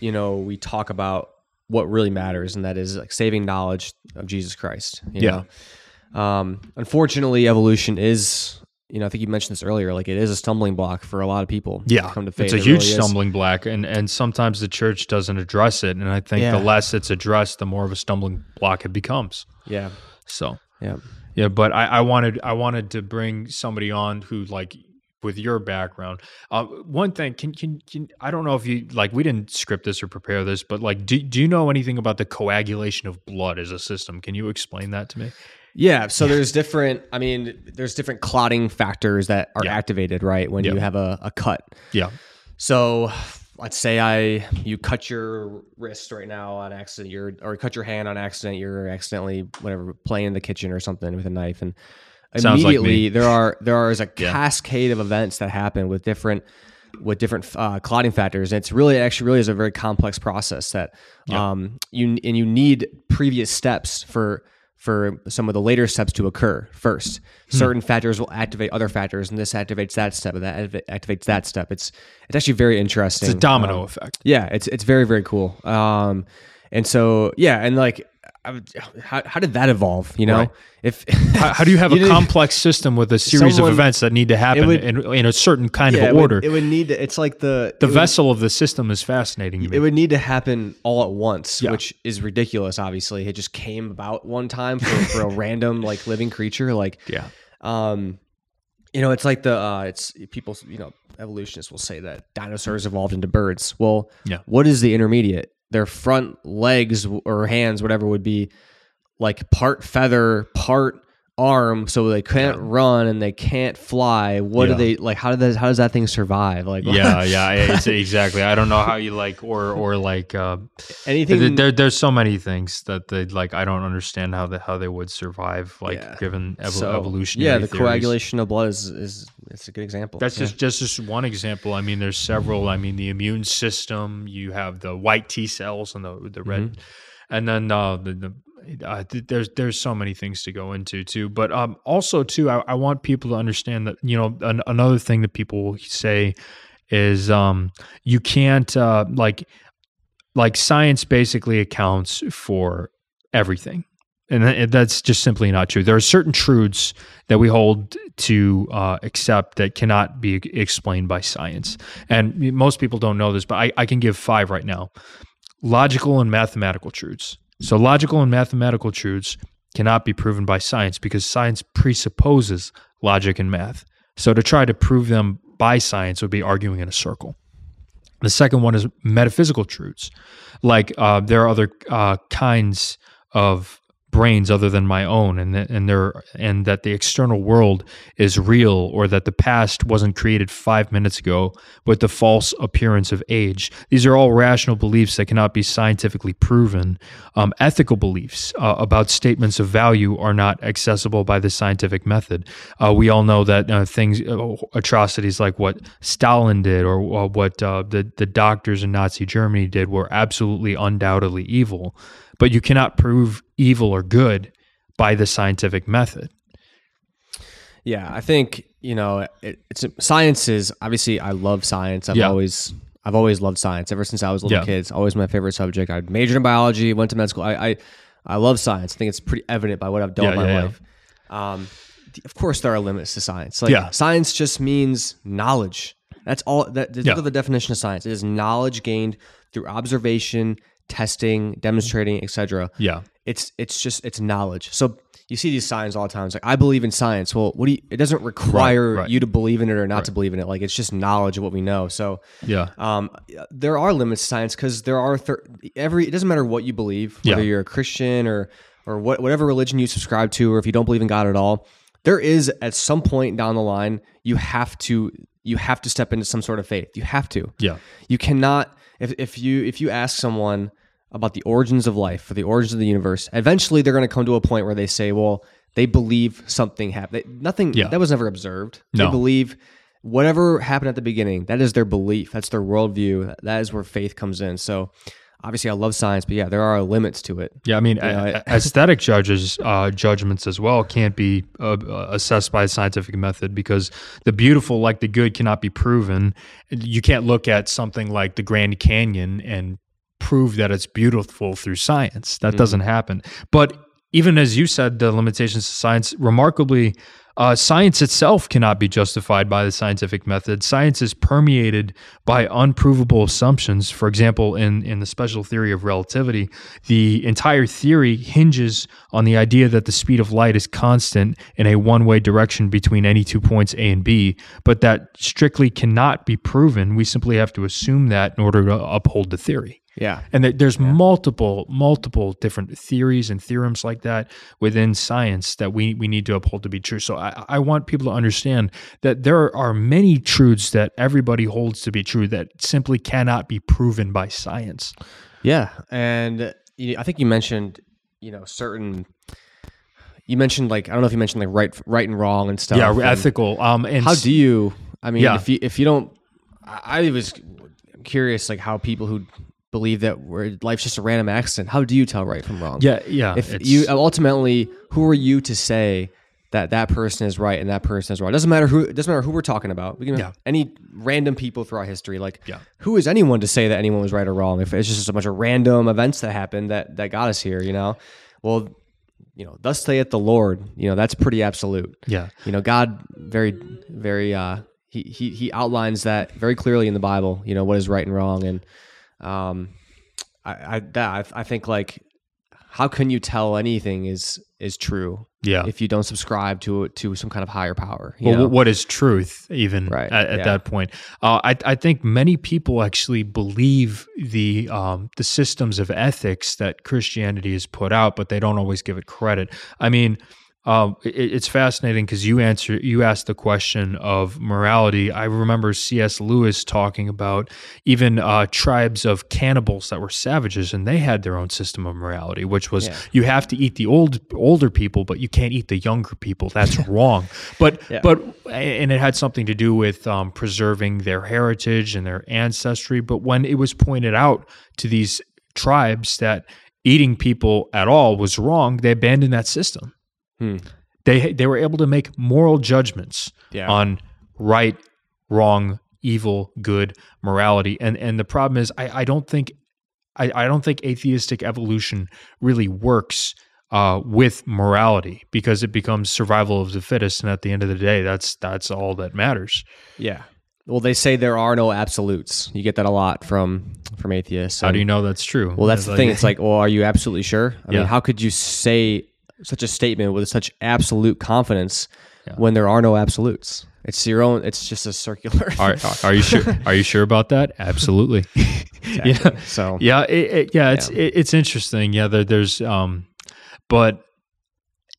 you know we talk about what really matters, and that is like saving knowledge of Jesus Christ. You Yeah. Know? Um, unfortunately, evolution is. You know, I think you mentioned this earlier. Like, it is a stumbling block for a lot of people. Yeah, come to faith. it's a It huge really stumbling block, and and sometimes the church doesn't address it. And I think Yeah. the less it's addressed, the more of a stumbling block it becomes. Yeah, So yeah, yeah, but I, I wanted I wanted to bring somebody on who like with your background. Uh, one thing, can, can can I don't know if you like we didn't script this or prepare this, but like, do do you know anything about the coagulation of blood as a system? Can you explain that to me? Yeah. So there's different. I mean, there's different clotting factors that are Yeah. activated, right, when Yeah. you have a, a cut. Yeah, So let's say I you cut your wrist right now on accident, you're or cut your hand on accident, you're accidentally whatever playing in the kitchen or something with a knife, and like immediately me. there are there is a Yeah. cascade of events that happen with different with different uh, clotting factors. And it's really actually really is a very complex process that um you and you need previous steps for for some of the later steps to occur first. Hmm. Certain factors will activate other factors, and this activates that step, and that activates that step. It's it's actually very interesting. it's a domino Um, effect. yeah, it's it's very very cool. Um, and so yeah, and like, would, how how did that evolve? You know, Right. if How, how do you have a didn't- complex system with a series Someone- of events that need to happen would- in, in a certain kind yeah, of it would- order? It would, need to. It's like the the it would- vessel of the system is fascinating to me. It would need to happen all at once, Yeah. which is ridiculous. Obviously, it just came about one time for, for a random like living creature. Like, yeah, um, you know, it's like the uh, it's people. You know, evolutionists will say that dinosaurs evolved into birds. Well, Yeah. What is the intermediate? Their front legs or hands, whatever, would be like part feather, part arm, so they can't run and they can't fly. What Yeah. do they like? How did that, how does that thing survive? Like, yeah, yeah. It's, exactly. I don't know how you like or or like. Uh, anything. there, there- there's so many things that they like. I don't understand how the how they would survive. Like Yeah. given So, evolutionary. Yeah, the theories. coagulation of blood is is it's a good example. That's Yeah. just just just one example. I mean, there's several. I mean, the immune system. You have the white T cells and the the red, Mm-hmm. and then uh, the the. Uh, th- there's there's so many things to go into too, but um, also too, I, I want people to understand that you know an, another thing that people say is um, you can't uh, like like science basically accounts for everything and tha- that's just simply not true. There are certain truths that we hold to uh, accept that cannot be explained by science. And most people don't know this, but I, I can give five right now logical and mathematical truths. So, logical and mathematical truths cannot be proven by science because science presupposes logic and math. So, to try to prove them by science would be arguing in a circle. The second one is metaphysical truths. Like uh, there are other uh, kinds of brains other than my own, and that, and there and that the external world is real, or that the past wasn't created five minutes ago with the false appearance of age. These are all rational beliefs that cannot be scientifically proven. Um, ethical beliefs uh, about statements of value are not accessible by the scientific method. Uh, we all know that uh, things, uh, atrocities like what Stalin did or uh, what uh, the the doctors in Nazi Germany did were absolutely undoubtedly evil. But you cannot prove evil or good by the scientific method. Yeah, I think you know it, it's science is obviously I love science. I've Yeah. always I've always loved science ever since I was a little Yeah. kid. It's always my favorite subject. I majored in biology, went to med school. I I, I love science. I think it's pretty evident by what I've done Yeah, with my life. Um, of course, there are limits to science. Like Yeah. science just means knowledge. That's all. That that's Yeah. the definition of science. It is knowledge gained through observation, testing, demonstrating, etc Yeah. it's it's just it's knowledge. So you see these signs all the time. It's like I believe in science. Well, what do you? It doesn't require right. you to believe in it or not to believe in it. Like it's just knowledge of what we know. So Yeah. um, there are limits to science because there are thir- every. It doesn't matter what you believe, whether Yeah. you're a Christian or or what, whatever religion you subscribe to, or if you don't believe in God at all. There is at some point down the line you have to you have to step into some sort of faith. You have to. Yeah. You cannot if if you if you ask someone about the origins of life or the origins of the universe, eventually they're going to come to a point where they say, well, they believe something happened. Nothing Yeah. that was never observed. No. They believe whatever happened at the beginning. That is their belief. That's their worldview. That is where faith comes in. So obviously, I love science, but yeah, there are limits to it. Yeah, I mean, a- aesthetic judges uh, judgments as well can't be uh, uh, assessed by a scientific method because the beautiful, like the good, cannot be proven. You can't look at something like the Grand Canyon and prove that it's beautiful through science. That doesn't happen. But even as you said, the limitations of science, remarkably, uh, science itself cannot be justified by the scientific method. Science is permeated by unprovable assumptions. For example, in, in the special theory of relativity, the entire theory hinges on the idea that the speed of light is constant in a one way direction between any two points A and B, but that strictly cannot be proven. We simply have to assume that in order to uphold the theory. Yeah. And there- there's multiple, multiple different theories and theorems like that within science that we, we need to uphold to be true. So I, I want people to understand that there are many truths that everybody holds to be true that simply cannot be proven by science. Yeah, and I think you mentioned, you know, certain. You mentioned like I don't know if you mentioned like right, right and wrong and stuff. Yeah, and ethical. Um, and How do you? I mean, Yeah. if you if you don't, I, I was curious like how people who believe that we're, life's just a random accident. How do you tell right from wrong? Yeah, yeah. If you ultimately, who are you to say that that person is right and that person is wrong? It doesn't matter who. It doesn't matter who we're talking about. We can Yeah. any random people throughout history. Like, Yeah. who is anyone to say that anyone was right or wrong? If it's just a bunch of random events that happened that that got us here, you know, well, you know, thus saith the Lord. You know, that's pretty absolute. yeah, You know, God very, very. uh he, he, he outlines that very clearly in the Bible, you know, what is right and wrong. And um, I, I, that, I, I think like, how can you tell anything is, is true yeah. if you don't subscribe to, to some kind of higher power? You Well, know? what is truth, even Right, at, at yeah. that point? Uh, I, I think many people actually believe the um, the systems of ethics that Christianity has put out, but they don't always give it credit. I mean, um, it, it's fascinating because you answer you asked the question of morality. I remember C.S. Lewis talking about even uh, tribes of cannibals that were savages, and they had their own system of morality, which was Yeah. you have to eat the old older people, but you can't eat the younger people. That's wrong. But Yeah. but and it had something to do with um, preserving their heritage and their ancestry. But when it was pointed out to these tribes that eating people at all was wrong, they abandoned that system. Hmm. They they were able to make moral judgments Yeah. on right, wrong, evil, good, morality. And and the problem is I, I don't think I, I don't think atheistic evolution really works uh, with morality because it becomes survival of the fittest, and at the end of the day, that's that's all that matters. yeah. Well, they say there are no absolutes. You get that a lot from, from atheists. How do you know that's true? Well, that's It's the like- thing. It's like, well, are you absolutely sure? I Yeah. mean, how could you say such a statement with such absolute confidence when there are no absolutes? It's your own. It's just a circular. Are, are you sure? Are you sure about that? Absolutely. yeah. So Yeah. It, it, yeah. It's It, it's interesting. Yeah. There, there's um, but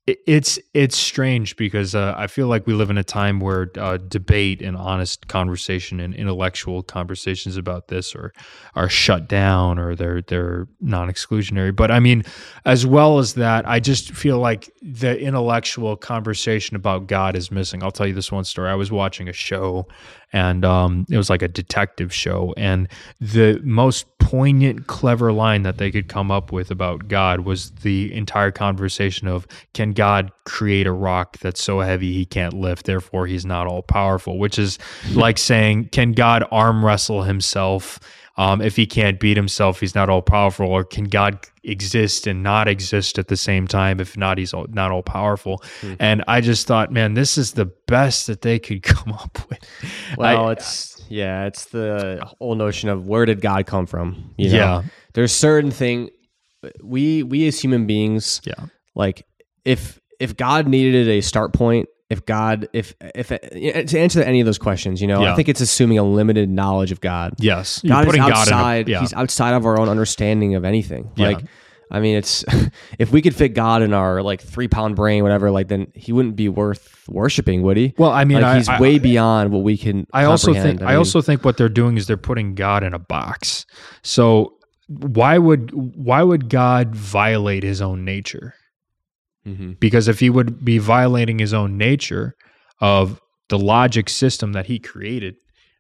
it's it's strange because uh, I feel like we live in a time where uh, debate and honest conversation and intellectual conversations about this are are shut down or they're they're non-exclusionary. But I mean, as well as that, I just feel like the intellectual conversation about God is missing. I'll tell you this one story. I was watching a show, and um, it was like a detective show. And the most poignant, clever line that they could come up with about God was the entire conversation of can God create a rock that's so heavy he can't lift, therefore he's not all powerful, which is like saying, can God arm wrestle himself? Um, if he can't beat himself, he's not all powerful. Or can God exist and not exist at the same time? If not, he's all, not all powerful. And I just thought, man, this is the best that they could come up with. Well, I- it's yeah, it's the whole notion of where did God come from? You know? Yeah. there's certain thing we we as human beings, yeah, like if if God needed a start point, if God if if uh, to answer any of those questions, you know, Yeah. I think it's assuming a limited knowledge of God. yes, You're God is putting God a- outside. yeah. He's outside of our own understanding of anything. Yeah. Like, I mean, it's if we could fit God in our like three pound brain, whatever, like then he wouldn't be worth worshiping, would he? Well, I mean, like I- he's I- way beyond what we can. I also think I, mean, also think what they're doing is they're putting God in a box. So why would why would God violate his own nature? Mhm. Because if he would be violating his own nature of the logic system that he created,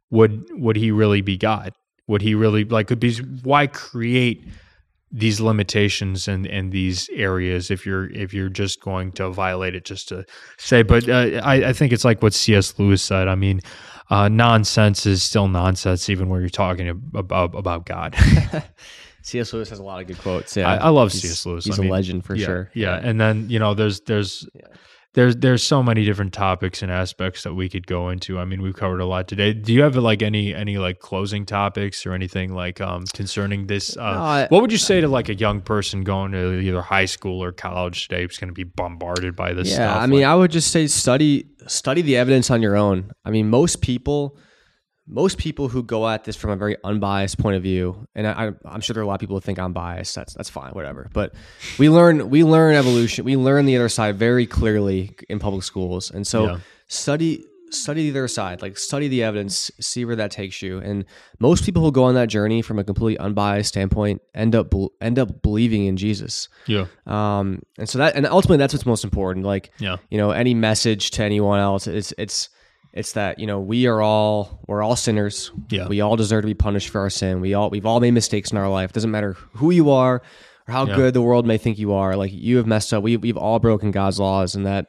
would would he really be God? Would he really like could be why create these limitations and and these areas if you're if you're just going to violate it just to say but uh, I, I think it's like what cs lewis said i mean uh, nonsense is still nonsense even when you're talking about about god C.S. Lewis has a lot of good quotes. Yeah, I, I love He's- cs lewis He's I a mean, legend for yeah, sure. yeah and then you know there's there's there's there's so many different topics and aspects that we could go into i mean we've covered a lot today do you have like any any like closing topics or anything like um concerning this uh No, I- what would you say to like a young person going to either high school or college today who's going to be bombarded by this yeah, stuff I mean, Like, I would just say study study the evidence on your own. I mean, most people, most people who go at this from a very unbiased point of view, and I, I'm sure there are a lot of people who think I'm biased. That's that's fine, whatever. But we learn we learn evolution. We learn the other side very clearly in public schools, and so Yeah. study study the other side. Like study the evidence, see where that takes you. And most people who go on that journey from a completely unbiased standpoint end up end up believing in Jesus. yeah Um, and so that, and ultimately, that's what's most important. Like, Yeah. you know, any message to anyone else, it's it's it's that you know we are all we're all sinners. Yeah. we all deserve to be punished for our sin. We all we've all made mistakes in our life. doesn't matter who you are or how Yeah. good the world may think you are. Like you have messed up. We we've all broken God's laws, and that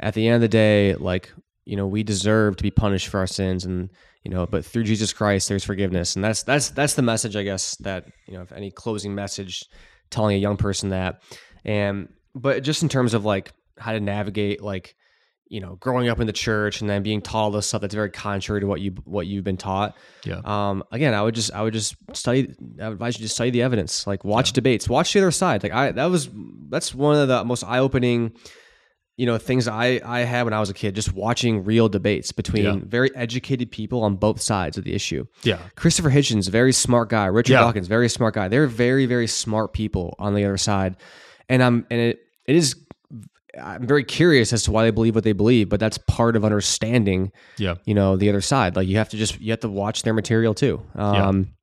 at the end of the day, like you know, we deserve to be punished for our sins, and you know, but through Jesus Christ, there's forgiveness, and that's that's that's the message, I guess. That you know, if any closing message telling a young person that, and but just in terms of like how to navigate like you know growing up in the church and then being taught all this stuff that's very contrary to what you what you've been taught Yeah. um again i would just i would just study i would advise you to study the evidence like watch debates watch the other side like i that was that's one of the most eye-opening you know things i i had when i was a kid just watching real debates between Yeah. very educated people on both sides of the issue yeah Christopher Hitchens, very smart guy. Richard Yeah. Dawkins, very smart guy. They're very, very smart people on the other side, and I'm and it it is. I'm very curious as to why they believe what they believe, but that's part of understanding, yeah you know, the other side. Like you have to just you have to watch their material too. Um,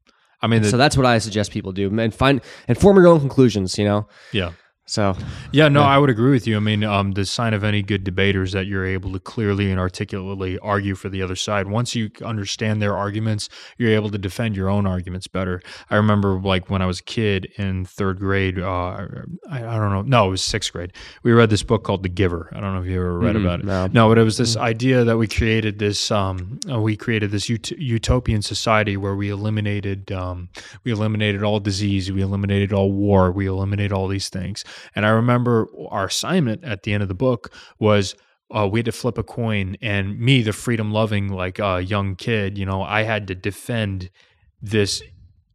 i mean the, So that's what I suggest people do, and find and form your own conclusions. You know, yeah so Yeah, no, I would agree with you. I mean, um, the sign of any good debater is that you're able to clearly and articulately argue for the other side. Once you understand their arguments, you're able to defend your own arguments better. I remember, like, when I was a kid in third grade, uh, I, I don't know, no, it was sixth grade. We read this book called The Giver. I don't know if you ever read about it. no. No, but it was this idea that we created this, um, uh, we created this ut- utopian society where we eliminated, um, we eliminated all disease, we eliminated all war, we eliminated all these things. And I remember our assignment at the end of the book was uh, we had to flip a coin, and me, the freedom loving like uh, young kid, you know, I had to defend this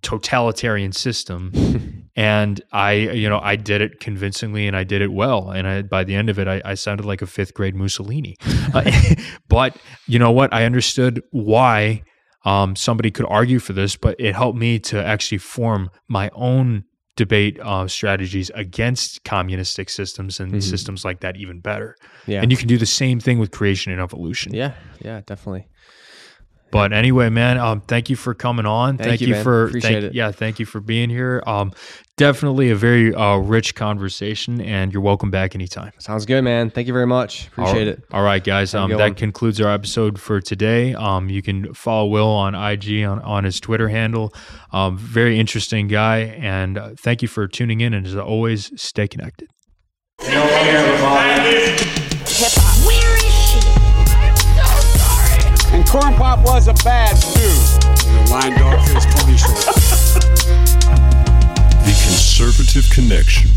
totalitarian system. And i you know i did it convincingly and i did it well. And I, by the end of it I, I sounded like a fifth grade mussolini. Uh, but you know what? I understood why um, somebody could argue for this but it helped me to actually form my own debate uh, strategies against communistic systems and systems like that even better Yeah. and you can do the same thing with creation and evolution yeah, yeah, definitely. But anyway, man, um, thank you for coming on. Thank you, man. for Appreciate thank, it. yeah, thank you for being here. Um, definitely a very uh, rich conversation, and you're welcome back anytime. Sounds good, man. Thank you very much. Appreciate All- it. All right, guys. Um, that one. concludes our episode for today. Um, you can follow Will on IG on, on his Twitter handle. Um, very interesting guy, and uh, thank you for tuning in. And as always, stay connected. Where is Corn Pop was a bad dude. Line dog face pony show. The Conservative Connection.